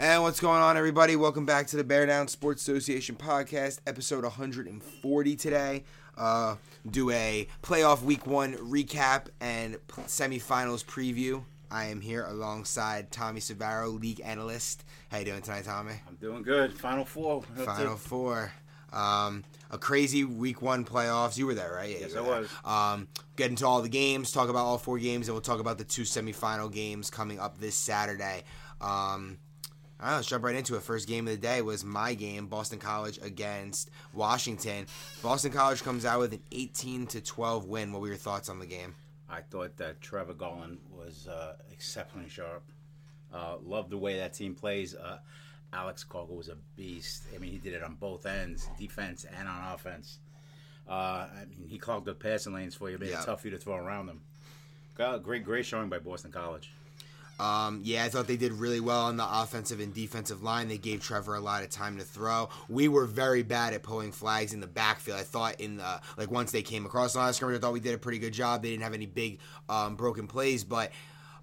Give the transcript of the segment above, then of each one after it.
And what's going on, everybody? Welcome back to the Bear Down Sports Association podcast, episode 140 today. Uh, do a playoff week one recap and p- semifinals preview. I am here alongside Tommy Savaro, league analyst. How you doing tonight, Tommy? I'm doing good. Final four. Final four. Um, a crazy week one playoffs. You were there, right? Yeah, Yes, I was. Um, get into all the games, talk about all four games, and we'll talk about the two semifinal games coming up this Saturday. Um, right, let's jump right into it. First game of the day was my game, Boston College against Washington. Boston College comes out with an 18 to 12 win. What were your thoughts on the game? I thought that Trevor Garland was uh, exceptionally sharp. Uh, loved the way that team plays. Uh, Alex Cargo was a beast. I mean, he did it on both ends, defense and on offense. Uh, I mean, he clogged the passing lanes for you, made Yeah. it tough for you to throw around them. Got great, great showing by Boston College. Um, yeah, I thought they did really well on the offensive and defensive line. They gave Trevor a lot of time to throw. We were very bad at pulling flags in the backfield. I thought in the like once they came across the line of scrimmage, I thought we did a pretty good job. They didn't have any big um, broken plays, but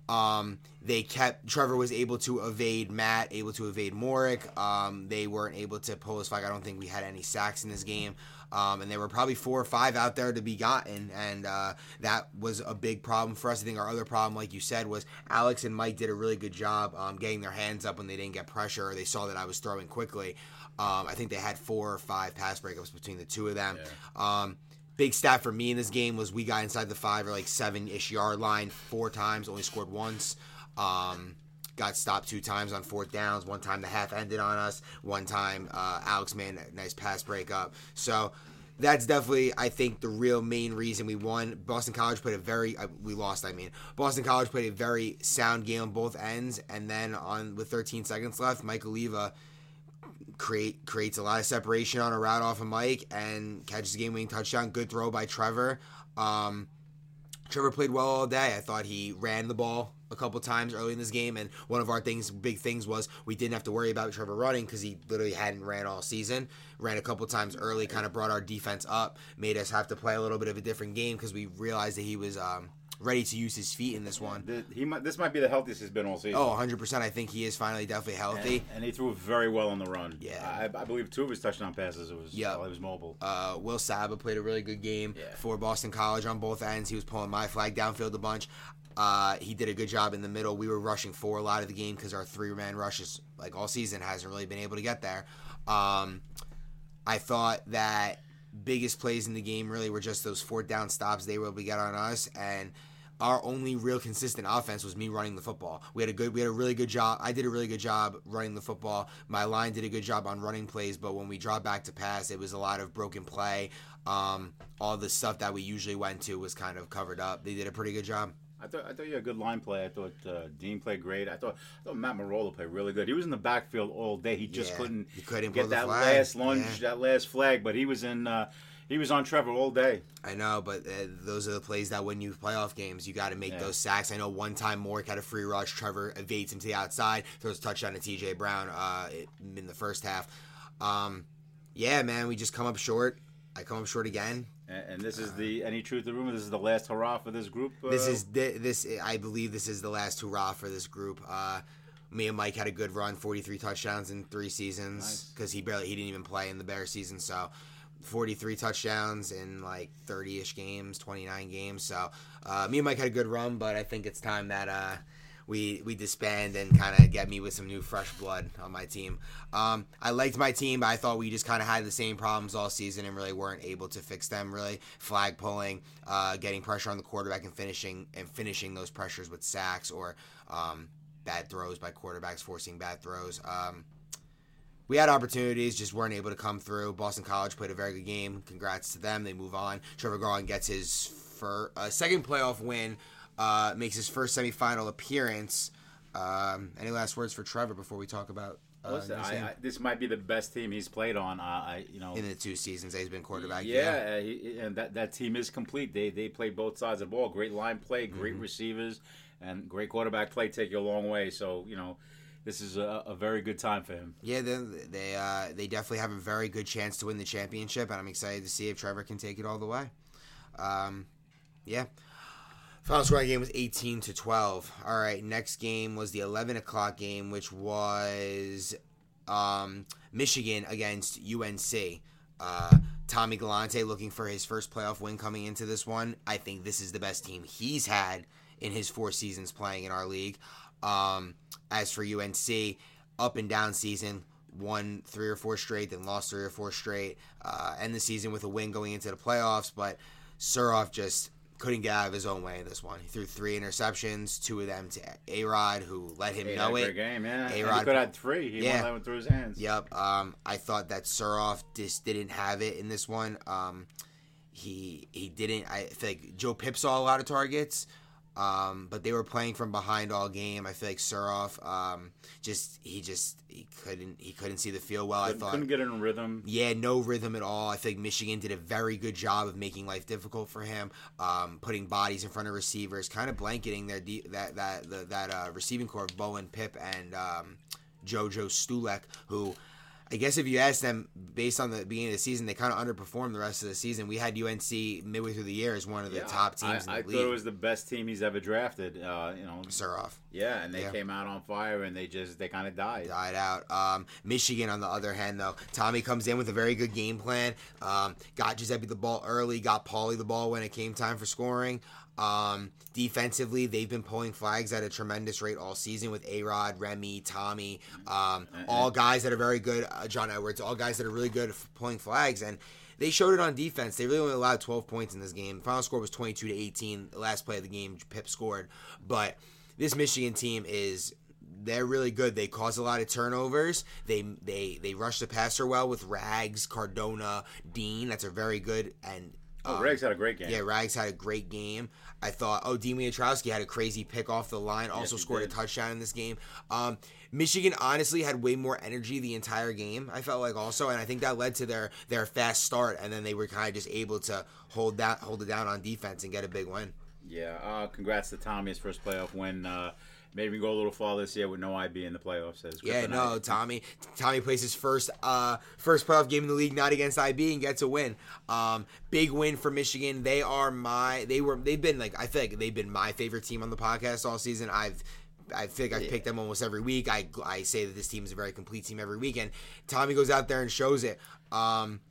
um, they kept Trevor was able to evade Matt, able to evade Morick. Um, they weren't able to pull his flag. I don't think we had any sacks in this game. Um, and there were probably four or five out there to be gotten, and uh, that was a big problem for us. I think our other problem, like you said, was Alex and Mike did a really good job um, getting their hands up when they didn't get pressure. They saw that I was throwing quickly. Um, I think they had four or five pass breakups between the two of them. Um, big stat for me in this game was we got inside the five or like seven ish yard line four times, only scored once. Um, got stopped two times on fourth downs. One time the half ended on us. One time uh, Alex made a nice pass breakup. So that's definitely, I think, the real main reason we won. Boston College played a very, uh, we lost. I mean, Boston College played a very sound game on both ends, and then on with 13 seconds left, Mike Oliva create creates a lot of separation on a route off of Mike and catches a game winning touchdown. Good throw by Trevor. Um, Trevor played well all day. I thought he ran the ball a couple times early in this game, and one of our things, big things, was we didn't have to worry about Trevor running because he literally hadn't ran all season. Ran a couple times early, kind of brought our defense up, made us have to play a little bit of a different game because we realized that he was um, ready to use his feet in this one. The- he might, this might be the healthiest he's been all season. Oh, 100%. I think he is finally definitely healthy. and, and he threw very well on the run. Yeah. I, I believe two of his touchdown passes. It was Yeah. while he was mobile. Uh, Will Saba played a really good game Yeah. for Boston College on both ends. He was pulling my flag downfield a bunch. Uh, he did a good job in the middle. We were rushing for a lot of the game because our three man rushes, like all season, hasn't really been able to get there. Um, I thought that biggest plays in the game really were just those fourth down stops they were able to get on us and our only real consistent offense was me running the football. We had a good we had a really good job. I did a really good job running the football. My line did a good job on running plays, but when we dropped back to pass, it was a lot of broken play. Um, all the stuff that we usually went to was kind of covered up. They did a pretty good job. I thought I thought you had a good line play. I thought uh, Dean played great. I thought I thought Matt Marola played really good. He was in the backfield all day. He just Yeah, couldn't, he couldn't get that flag. last lunge, Yeah. that last flag. But he was in. Uh, he was on Trevor all day. I know, but uh, those are the plays that win you playoff games. You got to make Yeah. those sacks. I know one time Mork had a free rush. Trevor evades him to the outside, throws a touchdown to T.J. Brown uh, in the first half. Um, yeah, man, we just come up short. I come up short again. And, and this is the any truth to the rumor. This is the last hurrah for this group. Uh, This is thi- this. I believe this is the last hurrah for this group. Uh, me and Mike had a good run, forty-three touchdowns in three seasons Nice. because he barely he didn't even play in the Bear season. So, forty-three touchdowns in like thirty-ish games, twenty-nine games. So, uh, me and Mike had a good run, but I think it's time that uh, we we disband and kind of get me with some new fresh blood on my team. Um, I liked my team, but I thought we just kind of had the same problems all season and really weren't able to fix them. Really, flag pulling, uh, getting pressure on the quarterback, and finishing and finishing those pressures with sacks or um, bad throws by quarterbacks, forcing bad throws. Um, we had opportunities, just weren't able to come through. Boston College played a very good game. Congrats to them. They move on. Trevor Garland gets his fir- uh, second playoff win, uh, makes his first semifinal appearance. Um, any last words for Trevor before we talk about uh, Listen, I? I, this might be the best team he's played on. Uh, I, you know, in the two seasons that he's been quarterback? yeah, uh, he, and that that team is complete. They they play both sides of the ball. Great line play, great Mm-hmm. receivers, and great quarterback play take you a long way. So you know, this is a, a very good time for him. Yeah, they they, uh, they definitely have a very good chance to win the championship, and I'm excited to see if Trevor can take it all the way. Um, yeah. Final score game was 18 to 12. All right, next game was the 11 o'clock game, which was um, Michigan against UNC. Uh, Tommy Galante looking for his first playoff win coming into this one. I think this is the best team he's had in his four seasons playing in our league. Um, as for UNC, up and down season, won three or four straight, then lost three or four straight. Uh, end the season with a win going into the playoffs, but Suroff just couldn't get out of his own way in this one. He threw three interceptions, two of them to A Rod, who let him know it. game, yeah. A-Rod-. He could have had three. He Yeah. won that one through his hands. Yep. Um, I thought that Suroff just didn't have it in this one. Um, he he didn't. I feel like Joe Pip saw a lot of targets, um, but they were playing from behind all game. I feel like Suroff um, just he just he couldn't he couldn't see the field well. Couldn't, I thought. couldn't get in rhythm. Yeah, no rhythm at all. I think Michigan did a very good job of making life difficult for him, um, putting bodies in front of receivers, kind of blanketing their de- that that the, that uh, receiving core of Bowen, Pip, and um, JoJo Stulek, who. I guess if you ask them based on the beginning of the season, they kind of underperformed the rest of the season. We had UNC midway through the year as one of the Yeah, top teams I, I in the thought it was the best team he's ever drafted. Uh, you know, Suroff. Yeah, and they Yeah. came out on fire, and they just they kind of died. died out. Um, Michigan, on the other hand, though, Tommy comes in with a very good game plan. Um, got Giuseppe the ball early, got Paulie the ball when it came time for scoring. Um, defensively, they've been pulling flags at a tremendous rate all season with A Rod, Remy, Tommy, um, all guys that are very good. Uh, John Edwards, all guys that are really good at f- pulling flags and. They showed it on defense. They really only allowed 12 points in this game. Final score was 22 to 18. The last play of the game, Pip scored. But this Michigan team is they're really good. They cause a lot of turnovers. They they they rush the passer well with Rags, Cardona, Dean. That's a very good and Oh, Rags had a great game. yeah, Rags had a great game. I thought, oh, Dimitrowski had a crazy pick off the line. Also he scored did. a touchdown in this game. Um, Michigan honestly had way more energy the entire game. I felt like also, and I think that led to their their fast start, and then they were kind of just able to hold that hold it down on defense and get a big win. Yeah, uh, congrats to Tommy, his first playoff win. Uh, made me go a little far this year with no IB in the playoffs. As Yeah, kryptonite. no, Tommy. Tommy plays his first uh first playoff game in the league, not against IB, and gets a win. Um, big win for Michigan. They are my. They were. They've been like. I feel like they've been my favorite team on the podcast all season. I've. I feel like I've picked them almost every week. I, I say that this team is a very complete team every weekend. Tommy goes out there and shows it. Um,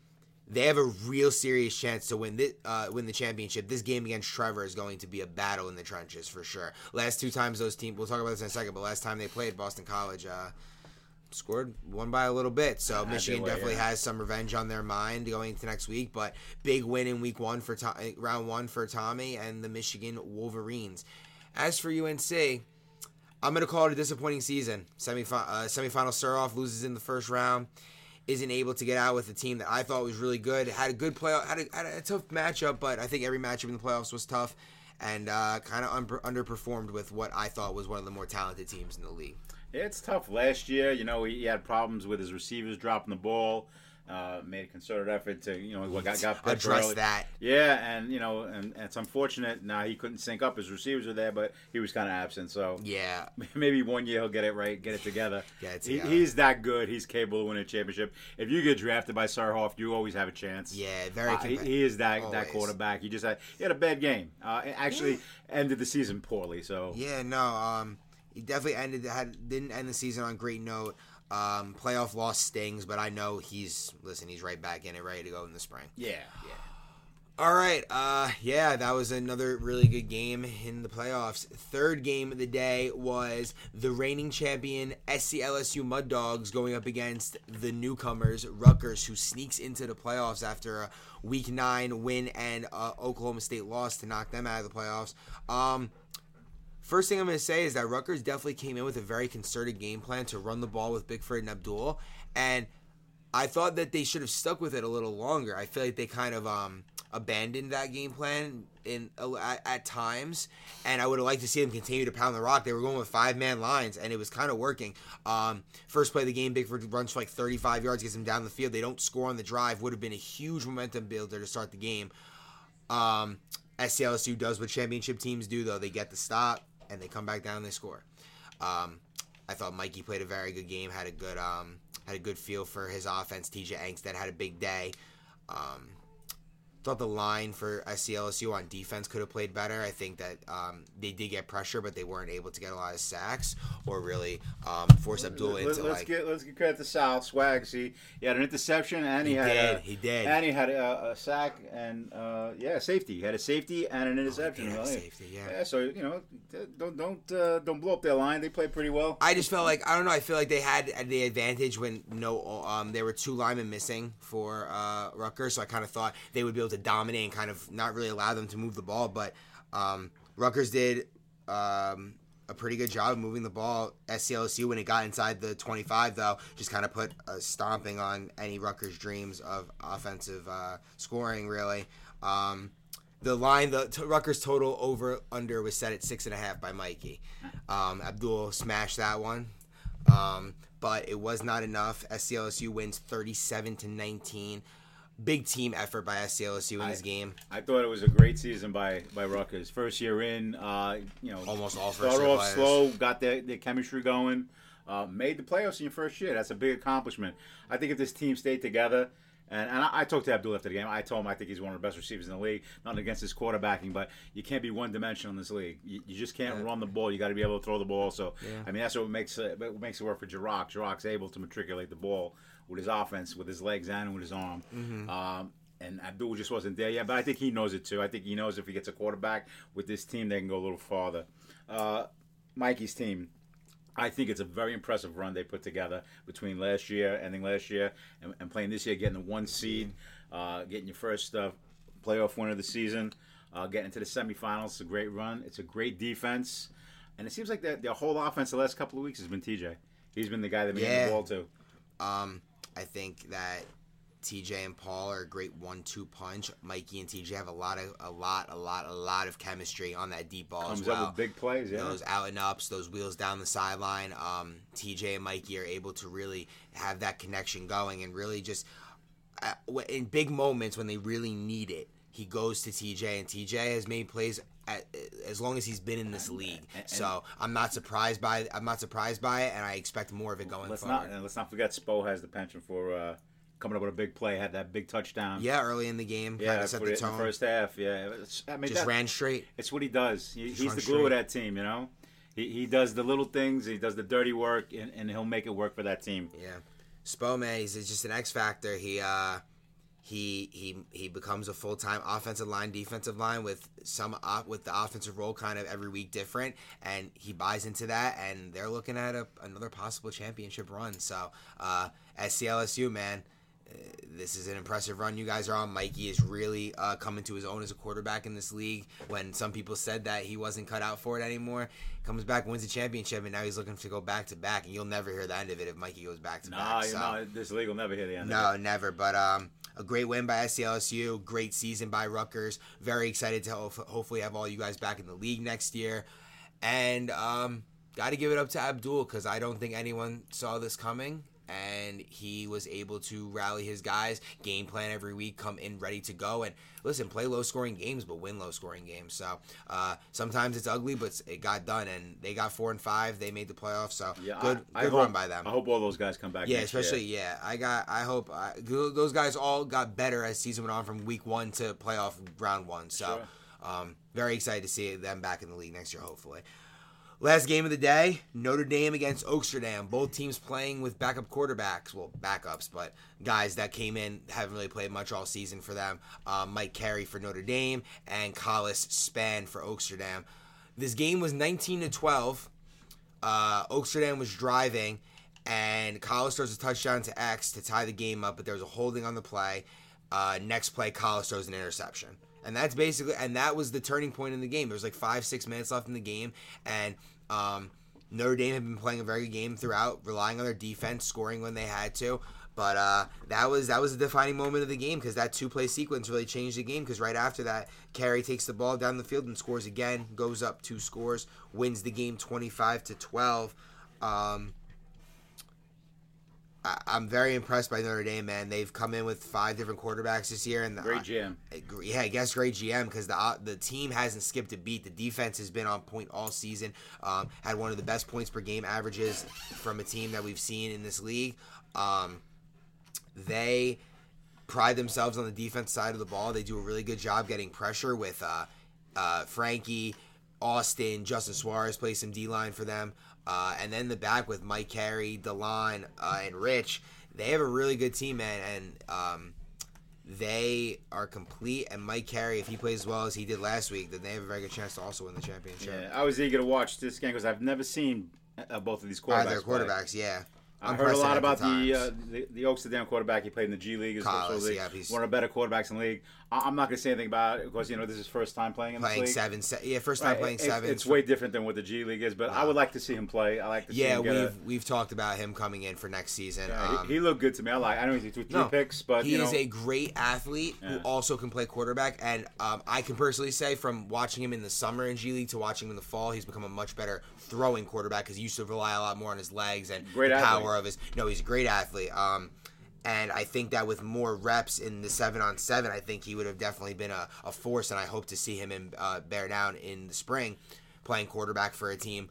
they have a real serious chance to win this, uh, win the championship. This game against Trevor is going to be a battle in the trenches for sure. Last two times those teams, we'll talk about this in a second, but last time they played Boston College, uh, scored one by a little bit. So Michigan way, definitely yeah. has some revenge on their mind going into next week. But big win in week one for round one for Tommy and the Michigan Wolverines. As for UNC, I'm gonna call it a disappointing season. Semi uh, semifinal Suroff loses in the first round. Isn't able to get out with a team that I thought was really good. Had a good playoff. Had a, had a tough matchup, but I think every matchup in the playoffs was tough, and uh, kind of un- underperformed with what I thought was one of the more talented teams in the league. It's tough. Last year, you know, he, he had problems with his receivers dropping the ball. Uh, made a concerted effort to, you know, got got picked Address early. that. Yeah, and you know, and, and it's unfortunate. Now he couldn't sync up. His receivers were there, but he was kind of absent. So Yeah, maybe one year he'll get it right, get it together. Get it He- he's that good. He's capable of winning a championship. If you get drafted by Suroff, you always have a chance. yeah, very. Uh, he, he is that Always. that quarterback. He just had he had a bad game. Uh, it actually ended the season poorly. So Yeah, no. Um, he definitely ended had didn't end the season on a great note. Um, playoff loss stings, but I know he's listen. He's right back in it, ready to go in the spring. yeah, yeah. All right. Uh, yeah, that was another really good game in the playoffs. Third game of the day was the reigning champion SCLSU Mud Dogs going up against the newcomers Rutgers, who sneaks into the playoffs after a Week Nine win and uh, Oklahoma State loss to knock them out of the playoffs. Um, First thing I'm going to say is that Rutgers definitely came in with a very concerted game plan to run the ball with Bigford and Abdul, and I thought that they should have stuck with it a little longer. I feel like they kind of um, abandoned that game plan in at, at times, and I would have liked to see them continue to pound the rock. They were going with five man lines, and it was kind of working. Um, first play of the game, Bigford runs for like 35 yards, gets him down the field. They don't score on the drive. Would have been a huge momentum builder to start the game. Um, SCLSU does what championship teams do, though. They get the stop and they come back down and they score. Um, I thought Mikey played a very good game. Had a good um, had a good feel for his offense. TJ Angstead had a big day. Um, thought the line for SCLSU on defense could have played better. I think that um, they did get pressure, but they weren't able to get a lot of sacks or really um, force Abdul Let, into us like. get let's get credit to Sal Swag. See, he had an interception and he, He had did, a, he did. and he had a, a sack and uh, yeah, safety. He had a safety and an interception. did have Well, safety, yeah. Yeah, so you know, don't don't uh, don't blow up their line. They played pretty well. I just felt like I don't know. I feel like they had the advantage when no, um, there were two linemen missing for uh, Rutgers, so I kind of thought they would be able to dominate and kind of not really allow them to move the ball. But um, Rutgers did um, a pretty good job of moving the ball. SCLSU when it got inside the 25, though, just kind of put a stomping on any Rutgers dreams of offensive uh, scoring. Really. Um, the line, the t- Rutgers total over under was set at six and a half by Mikey. Um, Abdul smashed that one, um, but it was not enough. SCLSU wins thirty-seven to nineteen. Big team effort by SCLSU in this game. I thought it was a great season by by Rutgers. First year in, uh, you know, Almost all first-year off players. slow, got their, their chemistry going, uh, made the playoffs in your first year. That's a big accomplishment. I think if this team stayed together, and, and I, I talked to Abdul after the game. I told him I think he's one of the best receivers in the league. Nothing against his quarterbacking, but you can't be one dimensional in this league. You, you just can't Yeah. run the ball. You got to be able to throw the ball. So Yeah. I mean that's what makes it, what makes it work for Jirok. Jirok's able to matriculate the ball with his offense, with his legs, and with his arm. Mm-hmm. Um, and Abdul just wasn't there yet, but I think he knows it too. I think he knows if he gets a quarterback with this team, they can go a little farther. Uh, Mikey's team, I think it's a very impressive run they put together between last year, ending last year, and, and playing this year, getting the one seed, uh, getting your first uh, playoff win of the season, uh, getting to the semifinals. It's a great run. It's a great defense, and it seems like their, their whole offense the last couple of weeks has been TJ. He's been the guy that made Yeah. the ball too. Um, I think that TJ and Paul are a great one-two punch. Mikey and TJ have a lot of a lot, a lot, a lot of chemistry on that deep ball Comes as well. up with big plays. Yeah. those out and ups, those wheels down the sideline. Um, TJ and Mikey are able to really have that connection going and really just uh, in big moments when they really need it. He goes to TJ, and TJ has made plays at, as long as he's been in this league. and- so I'm not surprised by I'm not surprised by it, and I expect more of it going Let's forward. not and let's not forget Spo has the penchant for uh, coming up with a big play. Had that big touchdown. yeah, early in the game, yeah. kind set the it in tone. the first half. Yeah, I mean just ran straight. it's what he does. He, he's the glue of that team. You know, he, he does the little things. He does the dirty work, and, and he'll make it work for that team. Yeah, Spome is just an X factor. He uh, he he he becomes a full time offensive line, defensive line with some op- with the offensive role kind of every week different, and he buys into that. And they're looking at a, another possible championship run. So uh, at CLSU, man. uh, This is an impressive run you guys are on. Mikey is really uh, coming to his own as a quarterback in this league. When some people said that he wasn't cut out for it anymore, comes back, wins a championship, and now he's looking to go back to back. And you'll never hear the end of it if Mikey goes back to back. you So. know, this league will never hear the end. No, of it. never. But um, a great win by SCLSU. Great season by Rutgers. Very excited to ho- hopefully have all you guys back in the league next year. And um, got to give it up to Abdul because I don't think anyone saw this coming. And he was able to rally his guys, game plan every week, come in ready to go. And listen, play low scoring games, but win low scoring games. So uh, sometimes it's ugly, but it got done. And they got four and five. They made the playoffs. So Yeah, good, I, I good hope, run by them. I hope all those guys come back. Yeah, next year. especially yeah. I got. I hope I, those guys all got better as season went on from week one to playoff round one. So, um, very excited to see them back in the league next year. Hopefully. Last game of the day: Notre Dame against Oaksterdam. Both teams playing with backup quarterbacks. Well, backups, but guys that came in haven't really played much all season for them. Um, Mike Carey for Notre Dame and Collis Span for Oaksterdam. This game was 19 to 12 uh, Oaksterdam was driving, and Collis throws a touchdown to X to tie the game up, but there was a holding on the play. Uh, next play, Collis throws an interception. And that's basically, and that was the turning point in the game. There was like five, six minutes left in the game, and um, Notre Dame had been playing a very good game throughout, relying on their defense, scoring when they had to. But uh, that was that was a defining moment of the game because that two play sequence really changed the game. Because right after that, Carey takes the ball down the field and scores again, goes up two scores, wins the game twenty five to twelve. Um, I, I'm very impressed by Notre Dame, man. They've come in with five different quarterbacks this year, and the, Great GM. yeah, I guess great GM because the uh, the team hasn't skipped a beat. The defense has been on point all season. Um, had one of the best points per game averages from a team that we've seen in this league. Um, they pride themselves on the defense side of the ball. They do a really good job getting pressure with uh, uh, Frankie, Austin, Justin Suarez plays some D line for them. Uh, and then the back with Mike Carey, DeLon, uh, and Rich. They have a really good team, man. And um, they are complete. And Mike Carey, if he plays as well as he did last week, then they have a very good chance to also win the championship. Yeah, I was eager to watch this game because I've never seen uh, both of these quarterbacks. Either play. yeah. I heard a lot about the, uh, times. the the Oaksterdam quarterback. He played in the G League. Collis, supposedly yeah, one of the better quarterbacks in the league. I- I'm not going to say anything about it because you know this is first time playing in playing league. seven, se- yeah, first time Right, playing it's, seven. It's way different than what the G League is, but I would like to see him play. I like to see yeah, we've a, we've talked about him coming in for next season. yeah, um, he, he looked good to me. I like. I know he threw three No, picks, but he you know, is a great athlete who also can play quarterback. And um, I can personally say, from watching him in the summer in G League to watching him in the fall, he's become a much better throwing quarterback because he used to rely a lot more on his legs and Great the athlete. power of his. No, he's a great athlete. Um, and I think that with more reps in the seven on seven, I think he would have definitely been a, a force. And I hope to see him in uh, bear down in the spring, playing quarterback for a team.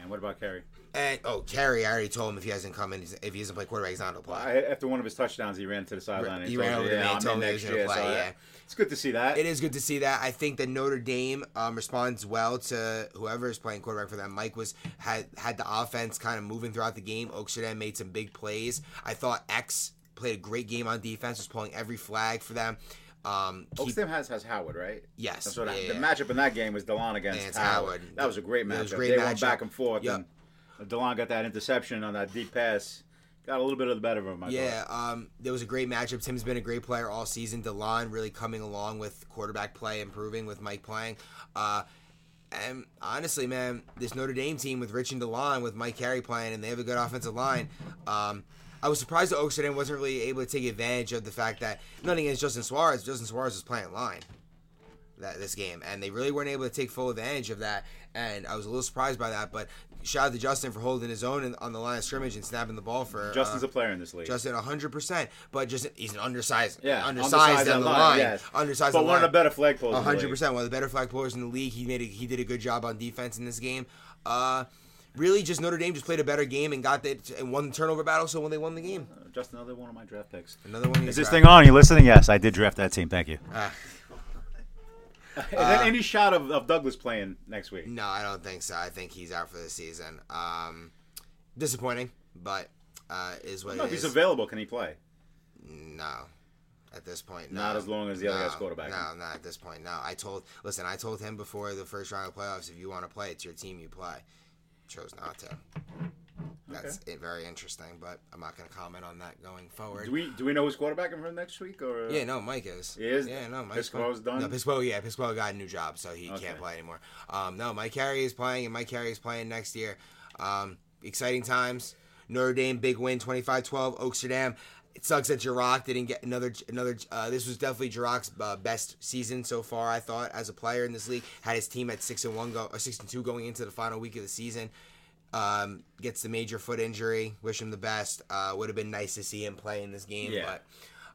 and what about Carey? And oh, Carey, I already told him if he hasn't come in, if he doesn't play quarterback, he's not going to play. I, after one of his touchdowns, he ran to the sideline. He ran over to me and told me he next was gonna year. play, so, yeah. it's good to see that. It is good to see that. I think that Notre Dame um, responds well to whoever is playing quarterback for them. Mike was had had the offense kind of moving throughout the game. Oaksterdam made some big plays. I thought X played a great game on defense. Was pulling every flag for them. Um, Oaksterdam has has Howard, right? Yes, That's what I- yeah, the yeah. match in that game was Delon against Howard. Howard. That was a great It match. was great they went back and forth, Yep. and Delon got that interception on that deep pass. Got a little bit of the better of him. I yeah, um, there was a great matchup. Tim's been a great player all season. Delon really coming along with quarterback play, improving with Mike playing. Uh, and honestly, man, this Notre Dame team with Rich and Delon, with Mike Carey playing, and they have a good offensive line. Um, I was surprised that Oaksterdam wasn't really able to take advantage of the fact that nothing against Justin Suarez. Justin Suarez was playing line that this game, and they really weren't able to take full advantage of that. And I was a little surprised by that. But shout out to Justin for holding his own on the line of scrimmage and snapping the ball for Justin's uh, a player in this league. Justin, hundred percent. But just he's an undersized, yeah, undersized, on the line, yes. undersized but one line. of the better flag the hundred percent, One of the better flag pullers in the league. He made a, he did a good job on defense in this game. Uh, really, just Notre Dame just played a better game and got that and won the turnover battle. So when they won the game, Uh, Justin, another one of my draft picks. another one. Is this thing on? Are you listening? Yes, I did draft that team. Thank you. Ah. Is there any shot of, of Douglas playing next week? No, I don't think so. I think he's out for the season. Um, disappointing, but uh, is what No, it if he's available, can he play? No. At this point, no. Not as long as the other no, guy's quarterback. No, not at this point. No, I told. Listen, I told him before the first round of playoffs, if you want to play, it's your team. You play. Chose not to. That's it, very interesting, but I'm not going to comment on that going forward. Do we do we know who's quarterbacking for next week or? yeah, no, Mike is. He is? Yeah, no, Mike's Piscopo's done? No, Piscopo, yeah, Piscopo got a new job, so he Okay. can't play anymore. Um, no, Mike Carey is playing, and Mike Carey is playing next year. Um, exciting times. Notre Dame big win, 25-12. Oaksterdam. It sucks that Jirac didn't get another another. Uh, this was definitely Jirac's uh, best season so far. I thought as a player in this league, had his team at six and one go or six and two going into the final week of the season. Um, gets the major foot injury. Wish him the best. Uh, would have been nice to see him play in this game, Yeah.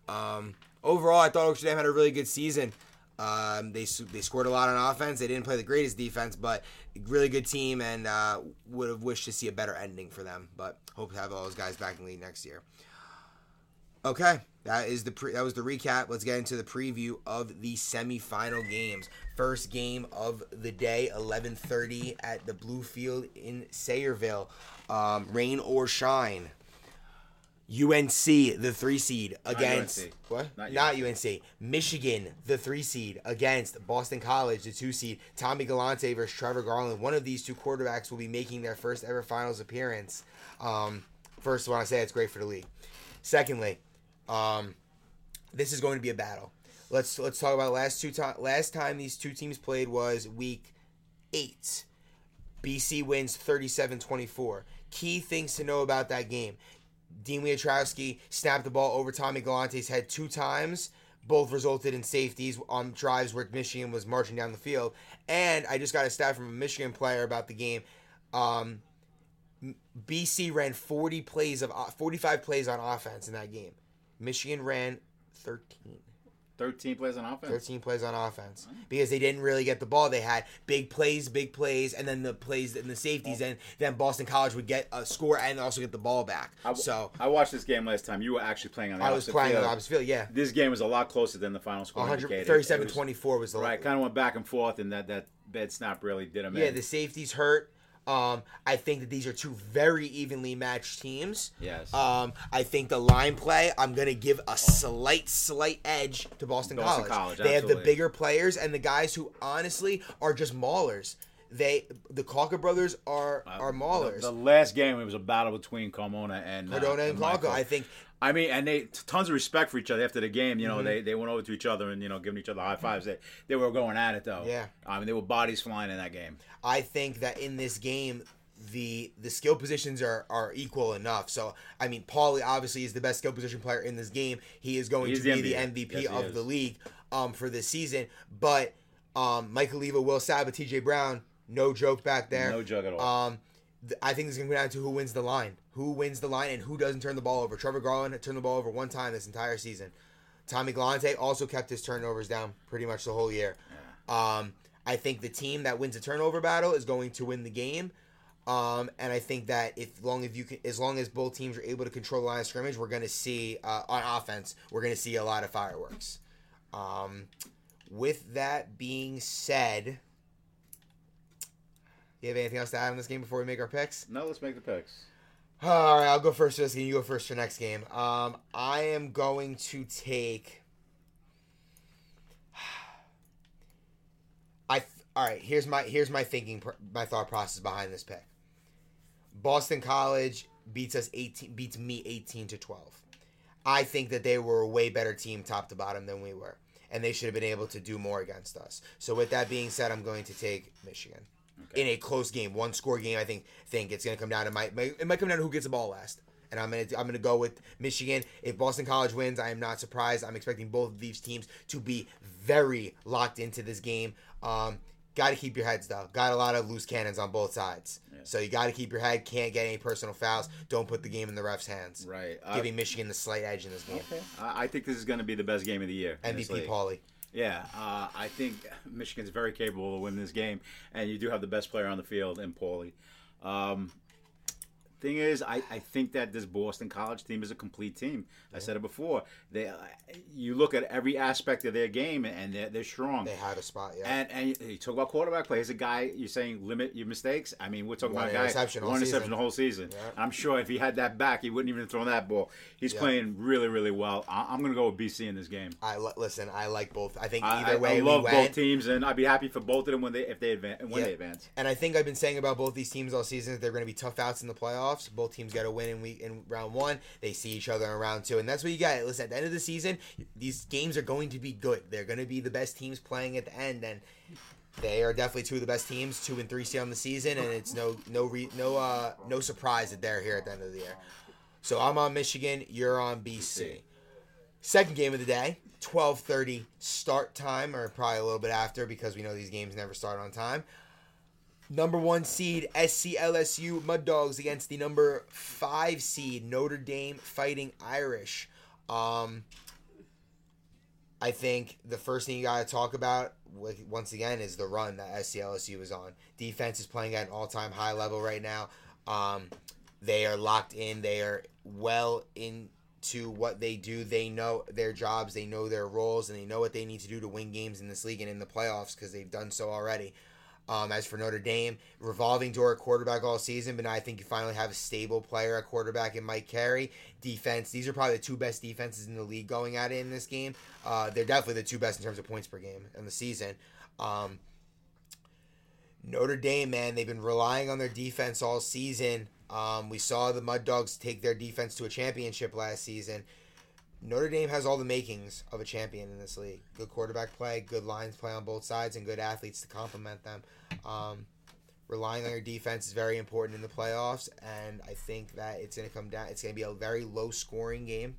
but um, overall, I thought Oaksterdam had a really good season. Um, they they scored a lot on offense. They didn't play the greatest defense, but really good team, and uh, would have wished to see a better ending for them. But hope to have all those guys back in the league next year. Okay, that is the pre- that was the recap. Let's get into the preview of the semifinal games. First game of the day, 11:30 at the Blue Field in Sayreville. Um, rain or shine. UNC, the three seed against UNC. what? Not Not, UNC. Michigan, the three seed against Boston College, the two seed. Tommy Galante versus Trevor Garland. One of these two quarterbacks will be making their first ever finals appearance. Um, first, I want to say it's great for the league. Secondly, um, this is going to be a battle. Let's let's talk about last two time. Last time these two teams played was week eight. BC wins 37-24. Key things to know about that game. Dean Wiatrowski snapped the ball over Tommy Galante's head two times. Both resulted in safeties on drives where Michigan was marching down the field. And I just got a stat from a Michigan player about the game. Um, BC ran 40 plays of 45 plays on offense in that game. Michigan ran 13. 13 plays on offense. 13 plays on offense because they didn't really get the ball. They had big plays, big plays, and then the plays and the safeties, and then Boston College would get a score and also get the ball back. I, so I watched this game last time. You were actually playing on the I was playing on field. the opposite field. Yeah, This game was a lot closer than the final score 100, indicated. 37 It was- 24 was the Right, kind of went back and forth, and that, that bed snap really did him Yeah, in. the safeties hurt. Um, I think that these are two very evenly matched teams. Yes. Um, I think the line play, I'm gonna give a slight, slight edge to Boston, Boston College. College, They have the bigger players and the guys who honestly are just maulers. They, the Calca brothers are are maulers. The, the last game, it was a battle between Carmona and uh, Cardona and Calca. I think I mean, and they tons of respect for each other after the game. Mm-hmm. You know, they, they went over to each other and you know giving each other high fives. They they were going at it though. Yeah. I mean, there were bodies flying in that game. I think that in this game, the the skill positions are are equal enough. So I mean, Paulie obviously is the best skill position player in this game. He is going to be the the MVP. MVP Yes, of is. the league um, for this season. But um, Michael Leva, Will Saba, T.J. Brown, no joke back there. No joke at all. Um, th- I think it's going to come down to who wins the line, who wins the line, and who doesn't turn the ball over. Trevor Garland had turned the ball over one time this entire season. Tommy Galante also kept his turnovers down pretty much the whole year. Um, I think the team that wins a turnover battle is going to win the game. Um, and I think that if long as you can, as long as both teams are able to control the line of scrimmage, we're going to see uh, on offense, we're going to see a lot of fireworks. Um, with that being said, you have anything else to add on this game before we make our picks? No, let's make the picks. All right, I'll go first for this game. You go first for next game. Um, I am going to take. I th- all right. Here's my here's my thinking, my thought process behind this pick. Boston College beats us eighteen beats me eighteen to twelve. I think that they were a way better team, top to bottom, than we were, and they should have been able to do more against us. So, with that being said, I'm going to take Michigan Okay. in a close game, one score game. I think think it's going to come down to my it might come down to who gets the ball last. And I'm gonna I'm gonna go with Michigan. If Boston College wins, I am not surprised. I'm expecting both of these teams to be very locked into this game. Um, got to keep your heads though. Got a lot of loose cannons on both sides, so you got to keep your head. Can't get any personal fouls. Don't put the game in the refs' hands. Right. Uh, Giving Michigan the slight edge in this game. I, I think this is going to be the best game of the year. MVP. Paulie. Yeah, uh, I think Michigan's very capable of winning this game, and you do have the best player on the field in Paulie. Um, thing is, I, I think that this Boston College team is a complete team. I said it before. They, uh, you look at every aspect of their game, and they're, they're strong. They had a spot. Yeah. And and you- talk about quarterback play. As a guy, you're saying limit your mistakes. I mean, we're talking One about a guy interception one interception the whole season. Yeah. I'm sure if he had that back, he wouldn't even throw that ball. He's Yeah. playing really, really well. I, I'm going to go with BC in this game. I listen. I like both. I think either I- way I love we both teams, and I'd be happy for both of them when they if they advance when Yeah. they advance. And I think I've been saying about both these teams all season that they're going to be tough outs in the playoffs. Both teams got to win in week in round one. They see each other in round two, and that's what you got. Listen, at the end of the season, these games are going to be good. They're going to be the best teams playing at the end, and they are definitely two of the best teams, two and three seed on the season. And it's no no re, no uh no surprise that they're here at the end of the year. So I'm on Michigan. You're on BC. Second game of the day, 12:30 start time, or probably a little bit after because we know these games never start on time. Number one seed SCLSU Mud Dogs against the number five seed Notre Dame Fighting Irish. Um, I think the first thing you got to talk about once again is the run that SCLSU is on. Defense is playing at an all-time high level right now. Um, they are locked in. They are well into what they do. They know their jobs. They know their roles, and they know what they need to do to win games in this league and in the playoffs because they've done so already. Um, as for Notre Dame, revolving door quarterback all season, but now I think you finally have a stable player at quarterback in Mike Carey. Defense, these are probably the two best defenses in the league going at it in this game. Uh, they're definitely the two best in terms of points per game in the season. Um, Notre Dame, man, they've been relying on their defense all season. Um, we saw the Mud Dogs take their defense to a championship last season. Notre Dame has all the makings of a champion in this league. Good quarterback play, good lines play on both sides, and good athletes to complement them. Um, relying on your defense is very important in the playoffs, and I think that it's going to come down. It's going to be a very low scoring game.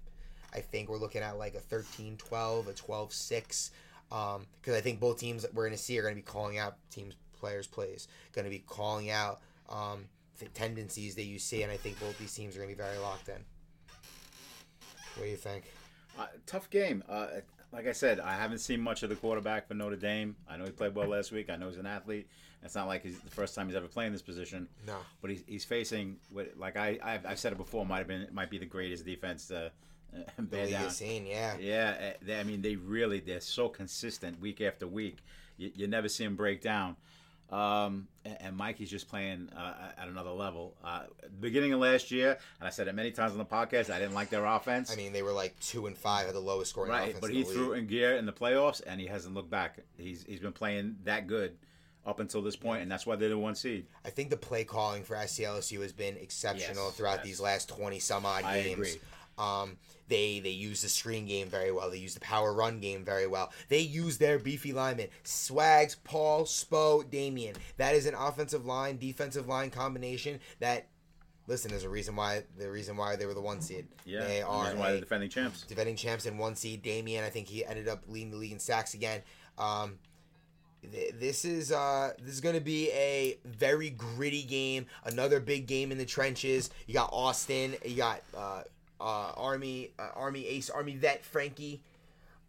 I think we're looking at like a 13 12, a 12 6. Because I think both teams that we're going to see are going to be calling out teams, players' plays, going to be calling out um, the tendencies that you see, and I think both these teams are going to be very locked in. What do you think? Uh, tough game. Uh, like I said, I haven't seen much of the quarterback for Notre Dame. I know he played well last week. I know he's an athlete. It's not like he's the first time he's ever playing this position. No. But he's, he's facing what, like I I've, I've said it before. Might have been might be the greatest defense to uh, bear down. seen, yeah. Yeah, eh, they, I mean they really they're so consistent week after week. You, you never see them break down. Um, and, Mikey's just playing uh, at another level. Uh, beginning of last year, and I said it many times on the podcast, I didn't like their offense. I mean, they were like two and five at the lowest scoring right, offense. but he threw in gear in the playoffs, and he hasn't looked back. He's he's been playing that good up until this point, and that's why they're the one seed. I think the play calling for SCLSU has been exceptional Yes, throughout yes. these last twenty some odd I games. agree. Um, they they use the screen game very well. They use the power run game very well. They use their beefy linemen: Swags, Paul, Spo, Damien. That is an offensive line, defensive line combination that. Listen, there's a reason why the reason why they were the one seed. Yeah, they and are why they're defending champs. defending champs in one seed. Damien, I think he ended up leading the league in sacks again. Um, th- this is uh, this is going to be a very gritty game. Another big game in the trenches. You got Austin. You got uh, uh, Army uh, Army Ace Army vet Frankie.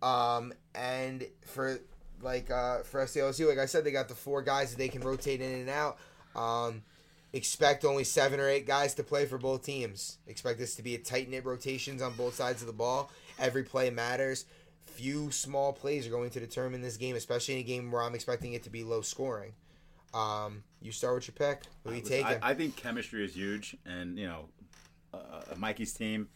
Um, and for like uh, for SCLSU, like I said, they got the four guys that they can rotate in and out. Um, expect only seven or eight guys to play for both teams. Expect this to be a tight knit rotations on both sides of the ball. Every play matters. Few small plays are going to determine this game, especially in a game where I'm expecting it to be low scoring. Um, you start with your pick. Who you Listen, taking? I, I think chemistry is huge, and you know, uh, Mikey's team.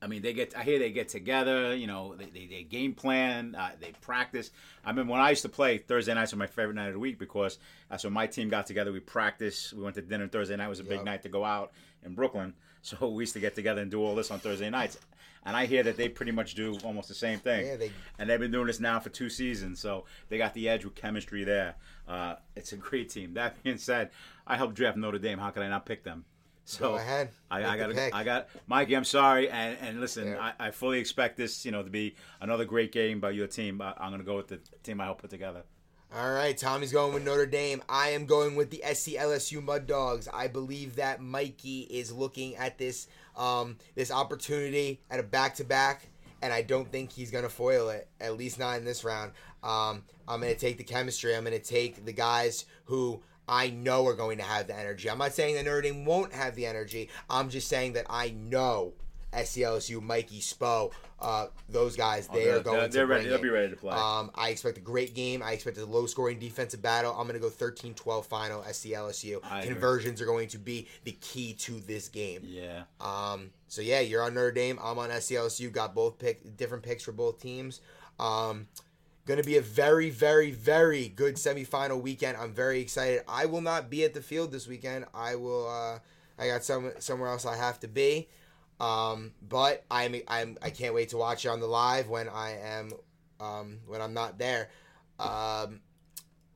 I mean, they get. I hear they get together. You know, they, they, they game plan. Uh, they practice. I mean, when I used to play, Thursday nights were my favorite night of the week because that's when my team got together. We practiced. We went to dinner Thursday night. was a big night to go out in Brooklyn. So we used to get together and do all this on Thursday nights. And I hear that they pretty much do almost the same thing. Yeah, they- and they've been doing this now for two seasons, so they got the edge with chemistry there. Uh, it's a great team. That being said, I helped draft Notre Dame. How could I not pick them? So Go ahead. I, I got. I got Mikey. I'm sorry, and and listen, Yeah. I, I fully expect this, you know, to be another great game by your team. I, I'm going to go with the team I helped put together. All right, Tommy's going with Notre Dame. I am going with the SCLSU Mud Dogs. I believe that Mikey is looking at this um, this opportunity at a back to back, and I don't think he's going to foil it. At least not in this round. Um, I'm going to take the chemistry. I'm going to take the guys who I know are going to have the energy. I'm not saying that Notre Dame won't have the energy. I'm just saying that I know SCLSU, Mikey, Spo, uh, those guys, they they're- are going they're- to ready- they'll be ready to play. Um, I expect a great game. I expect a low scoring defensive battle. I'm going to go 13 12 final SCLSU. I agree. Conversions are going to be the key to this game. Yeah, Um, so, yeah, you're on Notre Dame. I'm on SCLSU. Got both pick different picks for both teams. Um, Going to be a very, very, very good semifinal weekend. I'm very excited. I will not be at the field this weekend. I will. Uh, I got some somewhere else I have to be. Um, but I'm I'm I can't wait to watch it on the live when I am um, when I'm not there. Um,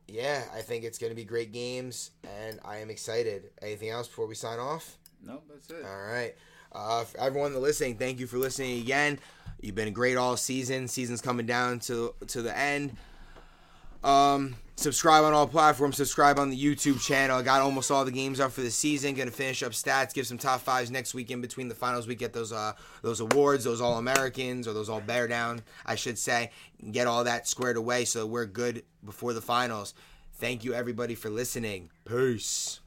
yeah, I think it's going to be great games, and I am excited. Anything else before we sign off? no, that's it. All right. Uh, everyone listening, thank you for listening again. You've been great all season. Season's coming down to to the end. Um, subscribe on all platforms. Subscribe on the YouTube channel. I got almost all the games up for the season. Gonna finish up stats. Give some top fives next week in between the finals. We get those uh those awards, those All Americans or those All Bear Down, I should say. Get all that squared away so we're good before the finals. Thank you everybody for listening. Peace.